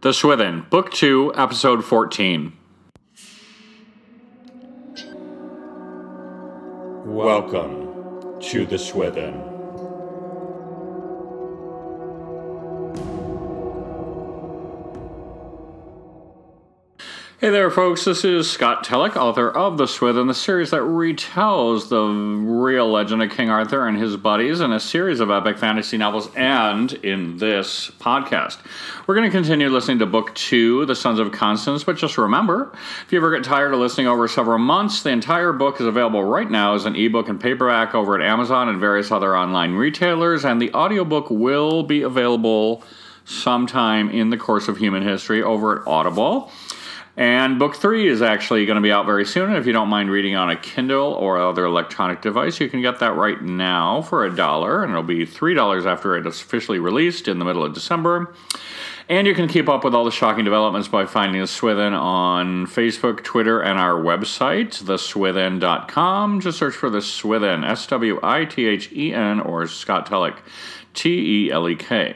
The Swithen, Book 2, Episode 14. Welcome to the Swithen. Hey there, folks. This is Scott Telek, author of The Swithen, the series that retells the real legend of King Arthur and his buddies in a series of epic fantasy novels and in this podcast. We're going to continue listening to Book Two, The Sons of Constance, but just remember if you ever get tired of listening over several months, the entire book is available right now as an ebook and paperback over at Amazon and various other online retailers, and the audiobook will be available sometime in the course of human history over at Audible. And book three is actually going to be out very soon. If you don't mind reading on a Kindle or other electronic device, you can get that right now for a dollar. And it'll be $3 after it is officially released in the middle of December. And you can keep up with all the shocking developments by finding the Swithen on Facebook, Twitter, and our website, theswithen.com. Just search for the Swithen, S W I T H E N, or Scott Telek, T E L E K.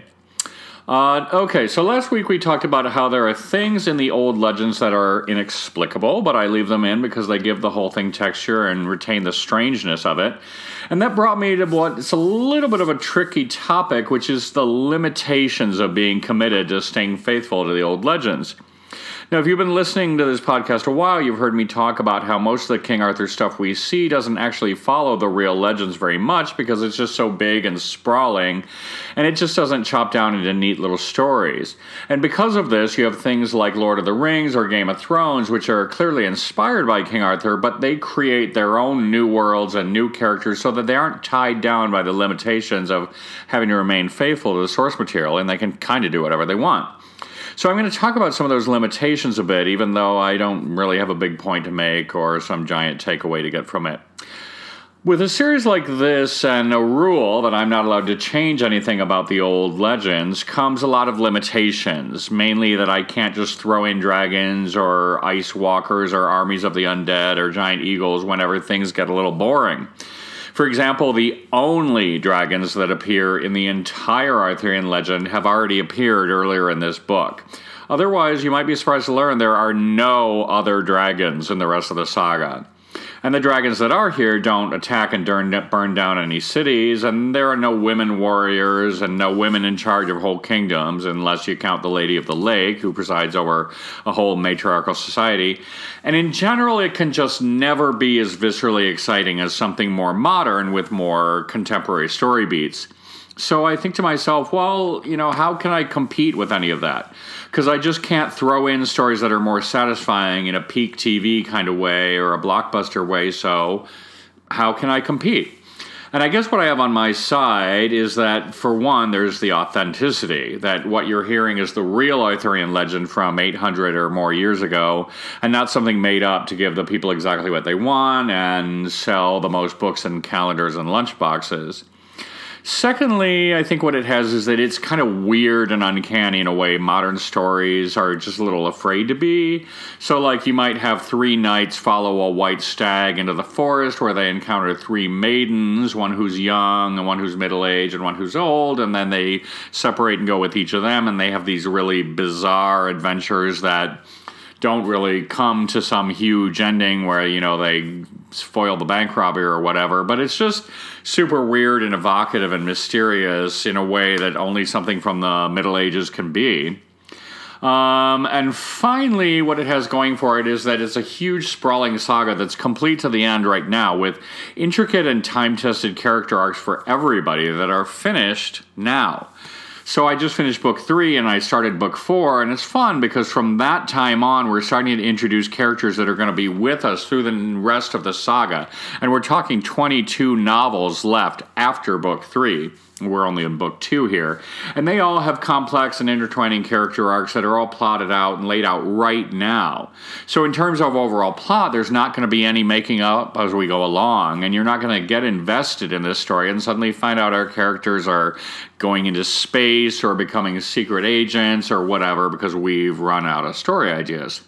Uh, okay, so last week we talked about how there are things in the old legends that are inexplicable, but I leave them in because they give the whole thing texture and retain the strangeness of it. And that brought me to what's a little bit of a tricky topic, which is the limitations of being committed to staying faithful to the old legends. Now, if you've been listening to this podcast a while, you've heard me talk about how most of the King Arthur stuff we see doesn't actually follow the real legends very much because it's just so big and sprawling, and it just doesn't chop down into neat little stories. And because of this, you have things like Lord of the Rings or Game of Thrones, which are clearly inspired by King Arthur, but they create their own new worlds and new characters so that they aren't tied down by the limitations of having to remain faithful to the source material, and they can kind of do whatever they want. So I'm going to talk about some of those limitations a bit, even though I don't really have a big point to make or some giant takeaway to get from it. With a series like this and a rule that I'm not allowed to change anything about the old legends comes a lot of limitations, mainly that I can't just throw in dragons or ice walkers or armies of the undead or giant eagles whenever things get a little boring. For example, the only dragons that appear in the entire Arthurian legend have already appeared earlier in this book. Otherwise, you might be surprised to learn there are no other dragons in the rest of the saga. And the dragons that are here don't attack and burn down any cities, and there are no women warriors and no women in charge of whole kingdoms, unless you count the Lady of the Lake, who presides over a whole matriarchal society. And in general, it can just never be as viscerally exciting as something more modern with more contemporary story beats. So I think to myself, well, you know, how can I compete with any of that? because I just can't throw in stories that are more satisfying in a peak TV kind of way or a blockbuster way. So, how can I compete? And I guess what I have on my side is that, for one, there's the authenticity, that what you're hearing is the real Arthurian legend from 800 or more years ago, and not something made up to give the people exactly what they want and sell the most books and calendars and lunchboxes. Secondly, I think what it has is that it's kind of weird and uncanny in a way modern stories are just a little afraid to be. So, like, you might have three knights follow a white stag into the forest where they encounter three maidens, one who's young, and one who's middle aged, and one who's old, and then they separate and go with each of them, and they have these really bizarre adventures that don't really come to some huge ending where you know they foil the bank robbery or whatever but it's just super weird and evocative and mysterious in a way that only something from the middle ages can be um, and finally, what it has going for it is that it's a huge, sprawling saga that's complete to the end right now, with intricate and time tested character arcs for everybody that are finished now. So I just finished book three and I started book four, and it's fun because from that time on, we're starting to introduce characters that are going to be with us through the rest of the saga. And we're talking 22 novels left after book three. We're only in book two here. And they all have complex and intertwining character arcs that are all plotted out and laid out right now. So, in terms of overall plot, there's not going to be any making up as we go along. And you're not going to get invested in this story and suddenly find out our characters are going into space or becoming secret agents or whatever because we've run out of story ideas.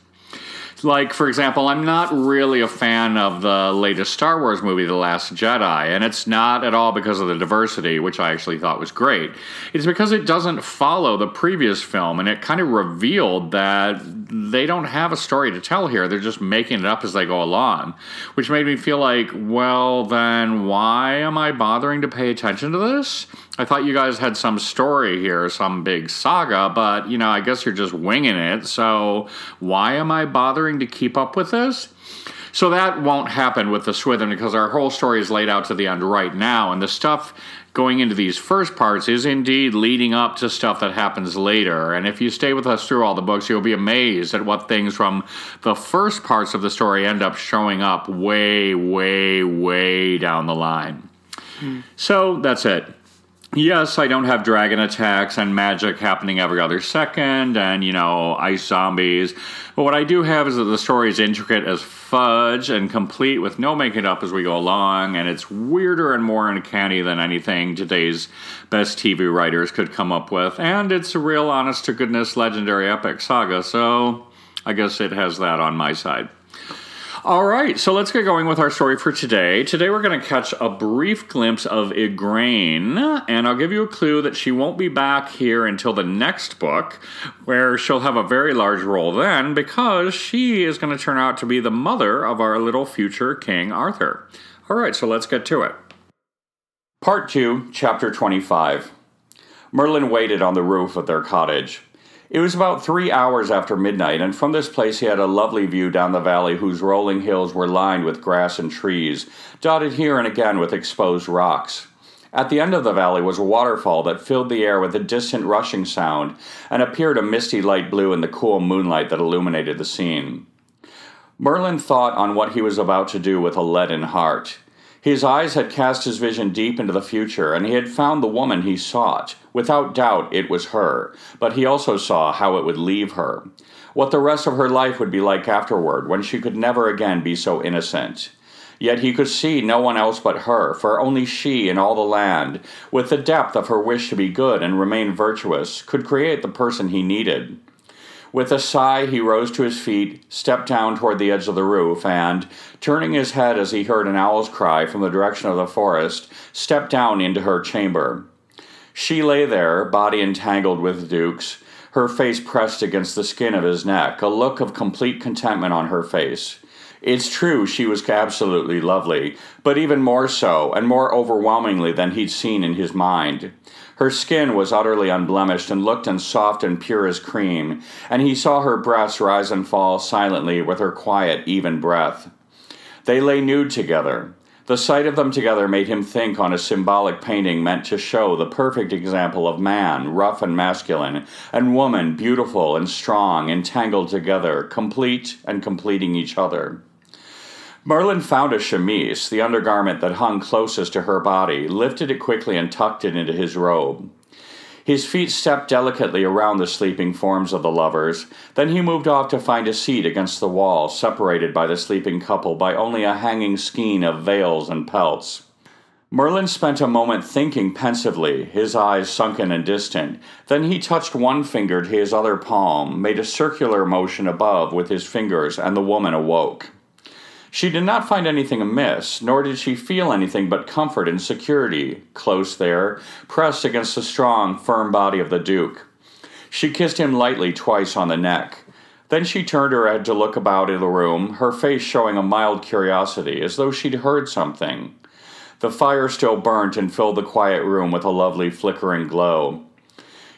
Like, for example, I'm not really a fan of the latest Star Wars movie, The Last Jedi, and it's not at all because of the diversity, which I actually thought was great. It's because it doesn't follow the previous film, and it kind of revealed that they don't have a story to tell here. They're just making it up as they go along, which made me feel like, well, then why am I bothering to pay attention to this? I thought you guys had some story here, some big saga, but you know, I guess you're just winging it. So why am I bothering to keep up with this? So that won't happen with the Swithen because our whole story is laid out to the end right now, and the stuff going into these first parts is indeed leading up to stuff that happens later. And if you stay with us through all the books, you'll be amazed at what things from the first parts of the story end up showing up way, way, way down the line. Mm. So that's it. Yes, I don't have dragon attacks and magic happening every other second and, you know, ice zombies. But what I do have is that the story is intricate as fudge and complete with no making up as we go along, and it's weirder and more uncanny than anything today's best TV writers could come up with. And it's a real honest to goodness legendary epic saga, so I guess it has that on my side. All right, so let's get going with our story for today. Today we're going to catch a brief glimpse of Igraine, and I'll give you a clue that she won't be back here until the next book, where she'll have a very large role then, because she is going to turn out to be the mother of our little future King Arthur. All right, so let's get to it. Part 2, Chapter 25. Merlin waited on the roof of their cottage. It was about three hours after midnight, and from this place he had a lovely view down the valley whose rolling hills were lined with grass and trees, dotted here and again with exposed rocks. At the end of the valley was a waterfall that filled the air with a distant rushing sound and appeared a misty light blue in the cool moonlight that illuminated the scene. Merlin thought on what he was about to do with a leaden heart. His eyes had cast his vision deep into the future, and he had found the woman he sought. Without doubt, it was her, but he also saw how it would leave her. What the rest of her life would be like afterward, when she could never again be so innocent. Yet he could see no one else but her, for only she in all the land, with the depth of her wish to be good and remain virtuous, could create the person he needed. With a sigh, he rose to his feet, stepped down toward the edge of the roof, and, turning his head as he heard an owl's cry from the direction of the forest, stepped down into her chamber. She lay there, body entangled with Duke's, her face pressed against the skin of his neck, a look of complete contentment on her face. It's true she was absolutely lovely, but even more so, and more overwhelmingly than he'd seen in his mind. Her skin was utterly unblemished and looked as soft and pure as cream, and he saw her breasts rise and fall silently with her quiet, even breath. They lay nude together. The sight of them together made him think on a symbolic painting meant to show the perfect example of man, rough and masculine, and woman, beautiful and strong, entangled together, complete and completing each other. Merlin found a chemise, the undergarment that hung closest to her body, lifted it quickly, and tucked it into his robe. His feet stepped delicately around the sleeping forms of the lovers. Then he moved off to find a seat against the wall, separated by the sleeping couple by only a hanging skein of veils and pelts. Merlin spent a moment thinking pensively, his eyes sunken and distant. Then he touched one finger to his other palm, made a circular motion above with his fingers, and the woman awoke. She did not find anything amiss, nor did she feel anything but comfort and security, close there, pressed against the strong, firm body of the Duke. She kissed him lightly twice on the neck. Then she turned her head to look about in the room, her face showing a mild curiosity, as though she'd heard something. The fire still burnt and filled the quiet room with a lovely flickering glow.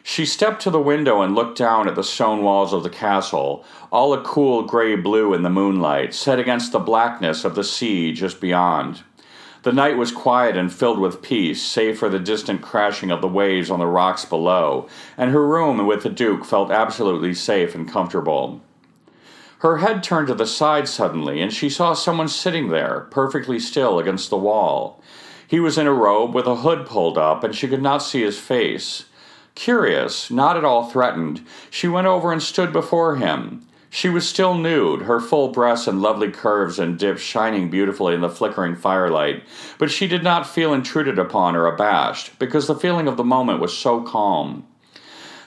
She stepped to the window and looked down at the stone walls of the castle, all a cool gray blue in the moonlight, set against the blackness of the sea just beyond. The night was quiet and filled with peace, save for the distant crashing of the waves on the rocks below, and her room with the Duke felt absolutely safe and comfortable. Her head turned to the side suddenly, and she saw someone sitting there, perfectly still against the wall. He was in a robe with a hood pulled up, and she could not see his face. Curious, not at all threatened, she went over and stood before him. She was still nude, her full breasts and lovely curves and dips shining beautifully in the flickering firelight, but she did not feel intruded upon or abashed, because the feeling of the moment was so calm.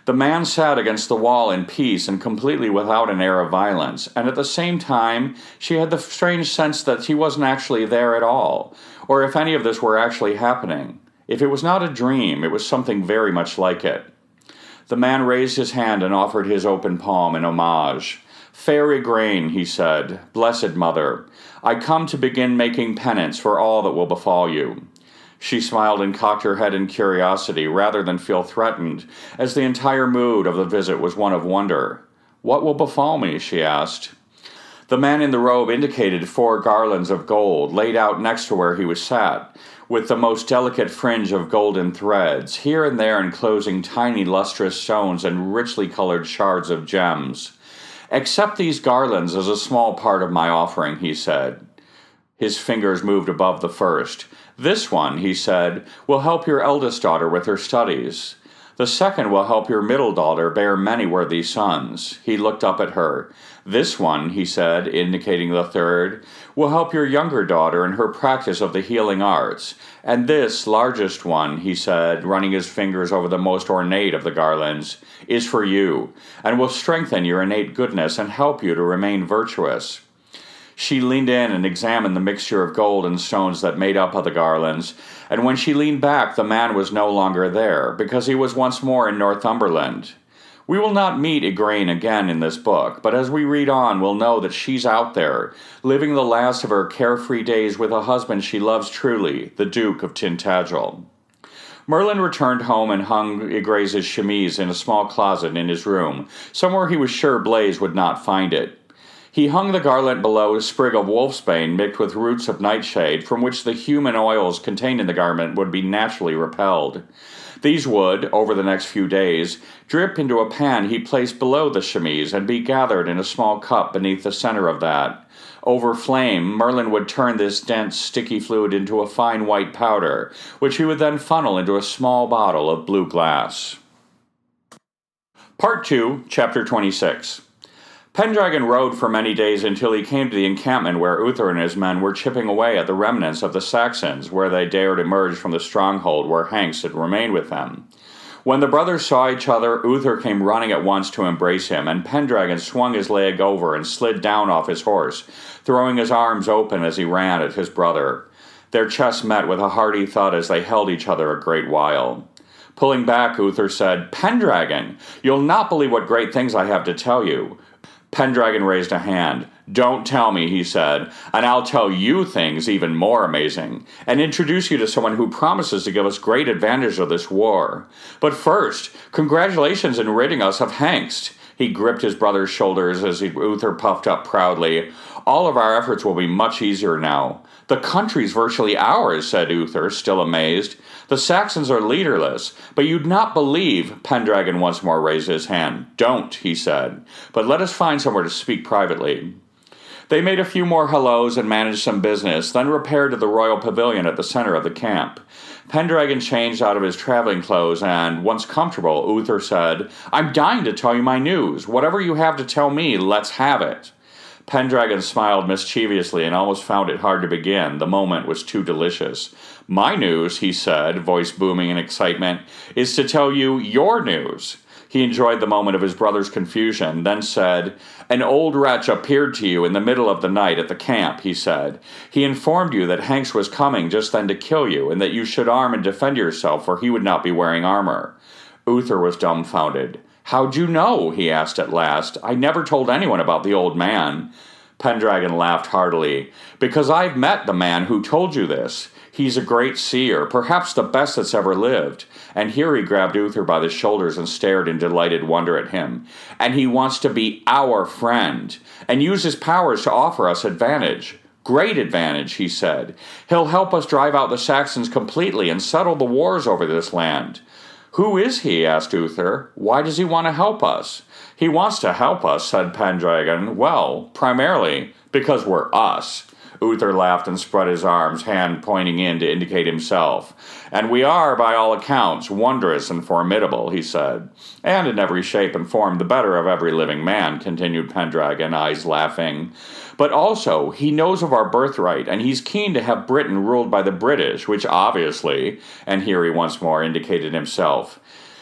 The man sat against the wall in peace and completely without an air of violence, and at the same time, she had the strange sense that he wasn't actually there at all, or if any of this were actually happening. If it was not a dream, it was something very much like it. The man raised his hand and offered his open palm in homage. Fair Igraine, he said, blessed mother, I come to begin making penance for all that will befall you. She smiled and cocked her head in curiosity rather than feel threatened, as the entire mood of the visit was one of wonder. What will befall me? she asked. The man in the robe indicated four garlands of gold laid out next to where he was sat, with the most delicate fringe of golden threads, here and there enclosing tiny lustrous stones and richly colored shards of gems. Accept these garlands as a small part of my offering, he said. His fingers moved above the first. This one, he said, will help your eldest daughter with her studies. The second will help your middle daughter bear many worthy sons. He looked up at her. This one, he said, indicating the third, will help your younger daughter in her practice of the healing arts. And this largest one, he said, running his fingers over the most ornate of the garlands, is for you, and will strengthen your innate goodness and help you to remain virtuous. She leaned in and examined the mixture of gold and stones that made up the garlands, and when she leaned back, the man was no longer there, because he was once more in Northumberland. We will not meet Igraine again in this book, but as we read on, we'll know that she's out there, living the last of her carefree days with a husband she loves truly, the Duke of Tintagel. Merlin returned home and hung Igraine's chemise in a small closet in his room, somewhere he was sure Blaise would not find it. He hung the garland below a sprig of wolfsbane mixed with roots of nightshade, from which the human oils contained in the garment would be naturally repelled. These would, over the next few days, drip into a pan he placed below the chemise and be gathered in a small cup beneath the center of that. Over flame, Merlin would turn this dense, sticky fluid into a fine white powder, which he would then funnel into a small bottle of blue glass. Part 2, Chapter 26. Pendragon rode for many days until he came to the encampment where Uther and his men were chipping away at the remnants of the Saxons, where they dared emerge from the stronghold where Hengst had remained with them. When the brothers saw each other, Uther came running at once to embrace him, and Pendragon swung his leg over and slid down off his horse, throwing his arms open as he ran at his brother. Their chests met with a hearty thud as they held each other a great while. Pulling back, Uther said, Pendragon, you'll not believe what great things I have to tell you. Pendragon raised a hand. Don't tell me, he said, and I'll tell you things even more amazing, and introduce you to someone who promises to give us great advantage of this war. But first, congratulations in ridding us of Hengst. He gripped his brother's shoulders as Uther puffed up proudly. All of our efforts will be much easier now. The country's virtually ours, said Uther, still amazed. The Saxons are leaderless, but you'd not believe. Pendragon once more raised his hand. Don't, he said, but let us find somewhere to speak privately. They made a few more hellos and managed some business, then repaired to the royal pavilion at the center of the camp. Pendragon changed out of his traveling clothes, and, once comfortable, Uther said, I'm dying to tell you my news. Whatever you have to tell me, let's have it. Pendragon smiled mischievously and almost found it hard to begin. The moment was too delicious. My news, he said, voice booming in excitement, is to tell you your news. He enjoyed the moment of his brother's confusion, then said, An old wretch appeared to you in the middle of the night at the camp, he said. He informed you that Hengst was coming just then to kill you, and that you should arm and defend yourself, for he would not be wearing armor. Uther was dumbfounded. How'd you know? he asked at last. I never told anyone about the old man. Pendragon laughed heartily. Because I've met the man who told you this. He's a great seer, perhaps the best that's ever lived. And here he grabbed Uther by the shoulders and stared in delighted wonder at him. And he wants to be our friend, and use his powers to offer us advantage. Great advantage, he said. He'll help us drive out the Saxons completely and settle the wars over this land. Who is he? asked Uther. Why does he want to help us? He wants to help us, said Pendragon. Well, primarily because we're us. Uther laughed and spread his arms, hand pointing in to indicate himself. And we are, by all accounts, wondrous and formidable, he said. And in every shape and form the better of every living man, continued Pendragon, eyes laughing. But also, he knows of our birthright, and he's keen to have Britain ruled by the British, which obviously, and here he once more indicated himself,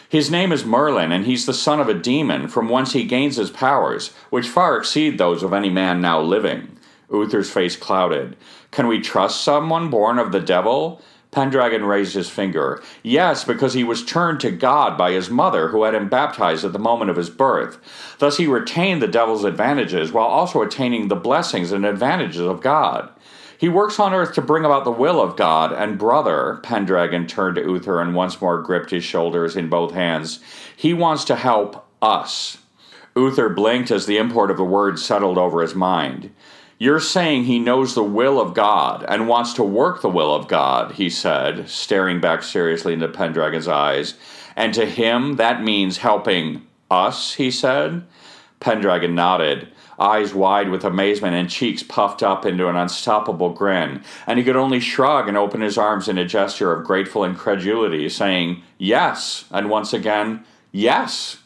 His name is Merlin, and he's the son of a demon, from whence he gains his powers, which far exceed those of any man now living. Uther's face clouded. Can we trust someone born of the devil? Pendragon raised his finger. Yes, because he was turned to God by his mother, who had him baptized at the moment of his birth. Thus he retained the devil's advantages while also attaining the blessings and advantages of God. He works on earth to bring about the will of God, and brother, Pendragon turned to Uther and once more gripped his shoulders in both hands. He wants to help us. Uther blinked as the import of the words settled over his mind. You're saying he knows the will of God and wants to work the will of God, he said, staring back seriously into Pendragon's eyes. And to him, that means helping us, he said. Pendragon nodded eyes wide with amazement and cheeks puffed up into an unstoppable grin, and he could only shrug and open his arms in a gesture of grateful incredulity, saying, Yes, and once again, Yes.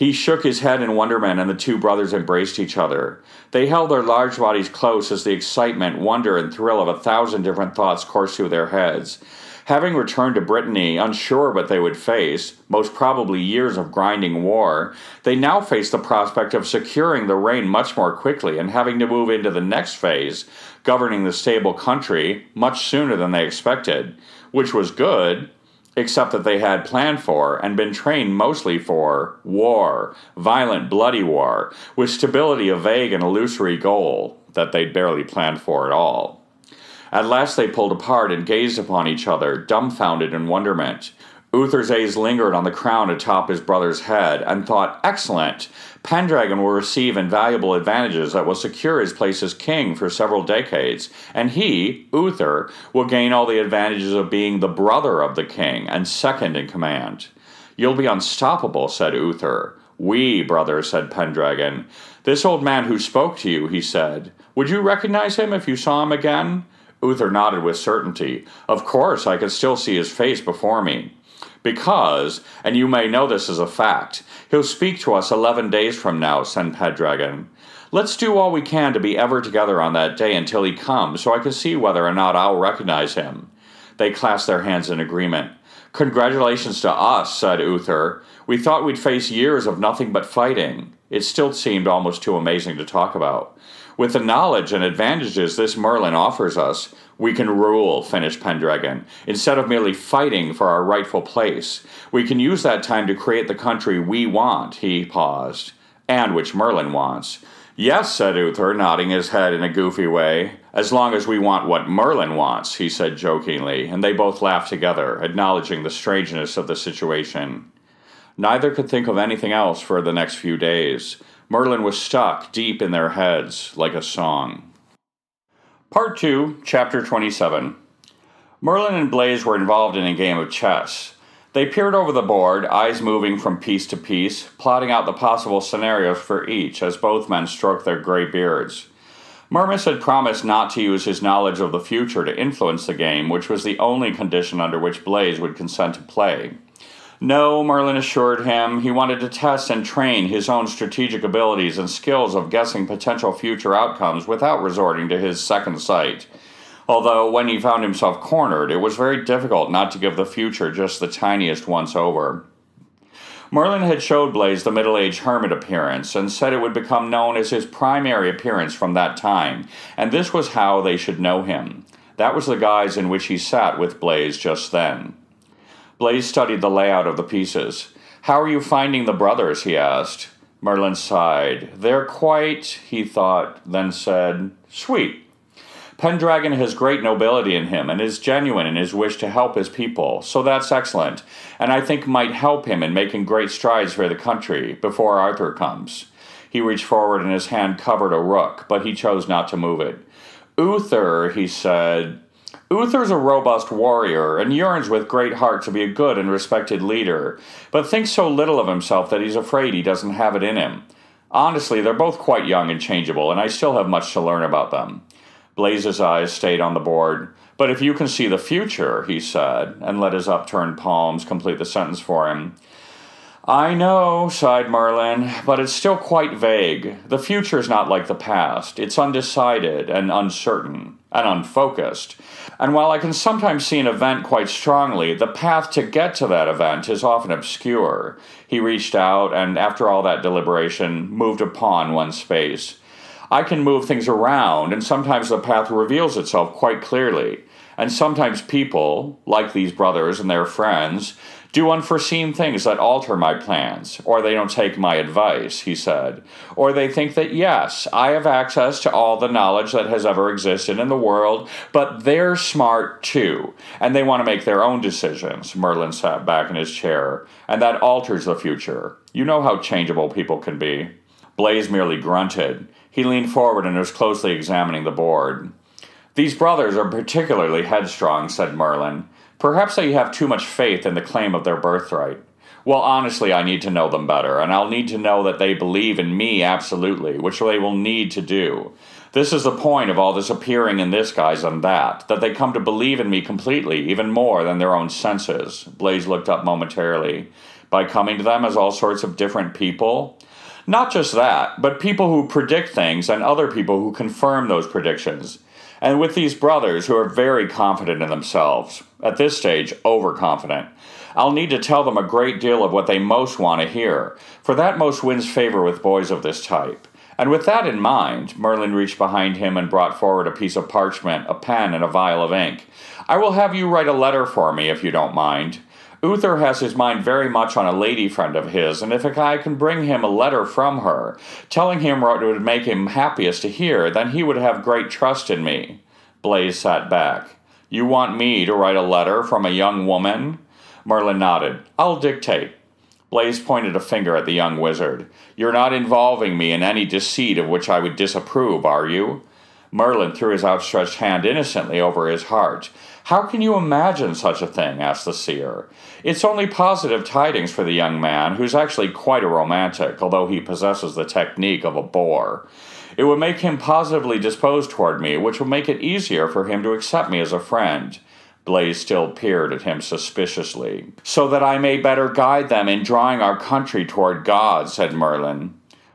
He shook his head in wonderment, and the two brothers embraced each other. They held their large bodies close as the excitement, wonder, and thrill of a thousand different thoughts coursed through their heads. Having returned to Brittany, unsure what they would face, most probably years of grinding war, they now faced the prospect of securing the reign much more quickly and having to move into the next phase, governing the stable country, much sooner than they expected, which was good, except that they had planned for and been trained mostly for war, violent, bloody war, with stability a vague and illusory goal that they'd barely planned for at all. At last they pulled apart and gazed upon each other, dumbfounded in wonderment. Uther's eyes lingered on the crown atop his brother's head, and thought, Excellent! Pendragon will receive invaluable advantages that will secure his place as king for several decades, and he, Uther, will gain all the advantages of being the brother of the king and second in command. You'll be unstoppable, said Uther. We, brother, said Pendragon. This old man who spoke to you, he said. Would you recognize him if you saw him again? Uther nodded with certainty. Of course, I could still see his face before me. Because, and you may know this as a fact, he'll speak to us eleven days from now, said Pendragon. Let's do all we can to be ever together on that day until he comes, so I can see whether or not I'll recognize him. They clasped their hands in agreement. Congratulations to us, said Uther. We thought we'd face years of nothing but fighting. It still seemed almost too amazing to talk about. With the knowledge and advantages this Merlin offers us, we can rule, finished Pendragon, instead of merely fighting for our rightful place. We can use that time to create the country we want, he paused, and which Merlin wants. Yes, said Uther, nodding his head in a goofy way. As long as we want what Merlin wants, he said jokingly, and they both laughed together, acknowledging the strangeness of the situation. Neither could think of anything else for the next few days. Merlin was stuck deep in their heads like a song. Part 2, Chapter 27. Merlin and Blaise were involved in a game of chess. They peered over the board, eyes moving from piece to piece, plotting out the possible scenarios for each as both men stroked their gray beards. Merlin had promised not to use his knowledge of the future to influence the game, which was the only condition under which Blaise would consent to play. No, Merlin assured him, he wanted to test and train his own strategic abilities and skills of guessing potential future outcomes without resorting to his second sight. Although, when he found himself cornered, it was very difficult not to give the future just the tiniest once over. Merlin had showed Blaise the middle aged hermit appearance and said it would become known as his primary appearance from that time, and this was how they should know him. That was the guise in which he sat with Blaise just then. Blaise studied the layout of the pieces. How are you finding the brothers? he asked. Merlin sighed. They're quite, he thought, then said, sweet. Pendragon has great nobility in him and is genuine in his wish to help his people, so that's excellent, and I think might help him in making great strides for the country before Arthur comes. He reached forward and his hand covered a rook, but he chose not to move it. Uther, he said, Uther's a robust warrior and yearns with great heart to be a good and respected leader, but thinks so little of himself that he's afraid he doesn't have it in him. Honestly, they're both quite young and changeable, and I still have much to learn about them. Blaise's eyes stayed on the board. But if you can see the future, he said, and let his upturned palms complete the sentence for him. I know, sighed Merlin, but it's still quite vague. The future's not like the past. It's undecided and uncertain. And unfocused. And while I can sometimes see an event quite strongly, the path to get to that event is often obscure. He reached out and, after all that deliberation, moved upon one space. I can move things around, and sometimes the path reveals itself quite clearly. And sometimes people, like these brothers and their friends, do unforeseen things that alter my plans, or they don't take my advice, he said. Or they think that, yes, I have access to all the knowledge that has ever existed in the world, but they're smart too, and they want to make their own decisions. Merlin sat back in his chair, and that alters the future. You know how changeable people can be. Blaise merely grunted. He leaned forward and was closely examining the board. These brothers are particularly headstrong, said Merlin. Perhaps they have too much faith in the claim of their birthright. Well, honestly, I need to know them better, and I'll need to know that they believe in me absolutely, which they will need to do. This is the point of all this appearing in this guise and that, that they come to believe in me completely, even more than their own senses. Blaise looked up momentarily. By coming to them as all sorts of different people? Not just that, but people who predict things and other people who confirm those predictions and with these brothers who are very confident in themselves, at this stage, overconfident. I'll need to tell them a great deal of what they most want to hear, for that most wins favor with boys of this type. And with that in mind, Merlin reached behind him and brought forward a piece of parchment, a pen, and a vial of ink. I will have you write a letter for me, if you don't mind. Uther has his mind very much on a lady friend of his, and if I can bring him a letter from her, telling him what would make him happiest to hear, then he would have great trust in me. Blaise sat back. You want me to write a letter from a young woman? Merlin nodded. I'll dictate. Blaise pointed a finger at the young wizard. You're not involving me in any deceit of which I would disapprove, are you? Merlin threw his outstretched hand innocently over his heart. How can you imagine such a thing? asked the seer. It's only positive tidings for the young man, who's actually quite a romantic, although he possesses the technique of a bore. It would make him positively disposed toward me, which would make it easier for him to accept me as a friend. Blaise still peered at him suspiciously. So that I may better guide them in drawing our country toward God, said Merlin.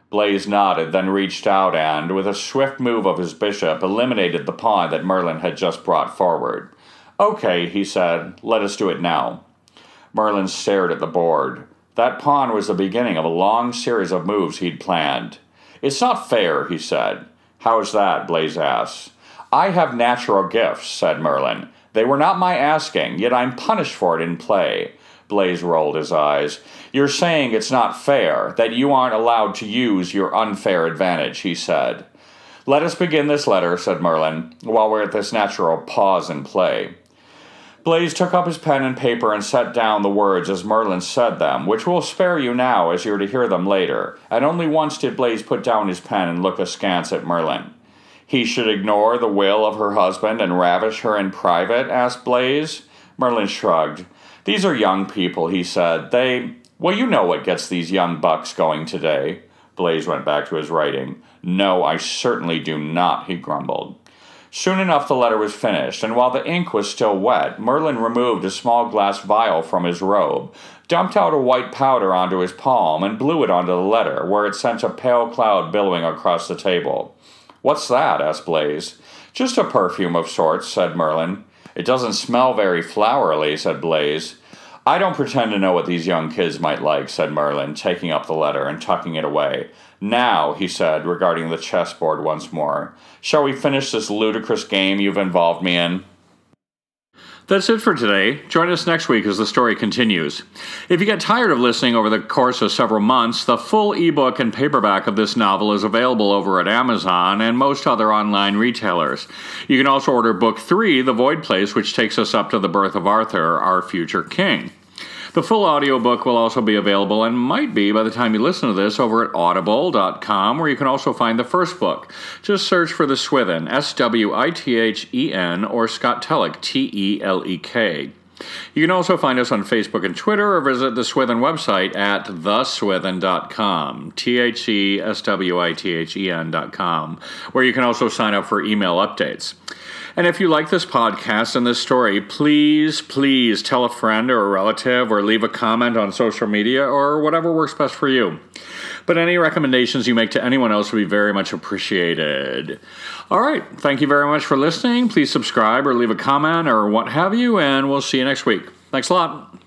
Blaise nodded, then reached out and, with a swift move of his bishop, eliminated the pawn that Merlin had just brought forward. Okay, he said, let us do it now. Merlin stared at the board. That pawn was the beginning of a long series of moves he'd planned. It's not fair, he said. How's that? Blaise asked. I have natural gifts, said Merlin. They were not my asking, yet I'm punished for it in play. Blaise rolled his eyes. You're saying it's not fair, that you aren't allowed to use your unfair advantage, he said. Let us begin this letter, said Merlin, while we're at this natural pause in play. Blaise took up his pen and paper and set down the words as Merlin said them, which will spare you now as you're to hear them later. And only once did Blaise put down his pen and look askance at Merlin. He should ignore the will of her husband and ravish her in private? asked Blaise. Merlin shrugged. These are young people, he said. They. Well, you know what gets these young bucks going today. Blaise went back to his writing. No, I certainly do not, he grumbled. Soon enough, the letter was finished, and while the ink was still wet, Merlin removed a small glass vial from his robe, dumped out a white powder onto his palm, and blew it onto the letter, where it sent a pale cloud billowing across the table. What's that? asked Blaise. Just a perfume of sorts, said Merlin. It doesn't smell very flowery, said Blaise. I don't pretend to know what these young kids might like, said Merlin, taking up the letter and tucking it away. Now, he said, regarding the chessboard once more, shall we finish this ludicrous game you've involved me in? That's it for today. Join us next week as the story continues. If you get tired of listening over the course of several months, the full ebook and paperback of this novel is available over at Amazon and most other online retailers. You can also order book three, The Void Place, which takes us up to the birth of Arthur, our future king. The full audiobook will also be available and might be by the time you listen to this over at audible.com, where you can also find the first book. Just search for The Swithen, S W I T H E N, or Scott Telek, T E L E K. You can also find us on Facebook and Twitter or visit the Swithen website at theswithen.com, T H E S W I T H E N.com, where you can also sign up for email updates. And if you like this podcast and this story, please, please tell a friend or a relative or leave a comment on social media or whatever works best for you. but any recommendations you make to anyone else would be very much appreciated. All right, thank you very much for listening. Please subscribe or leave a comment or what have you, and we'll see you next week. Thanks a lot.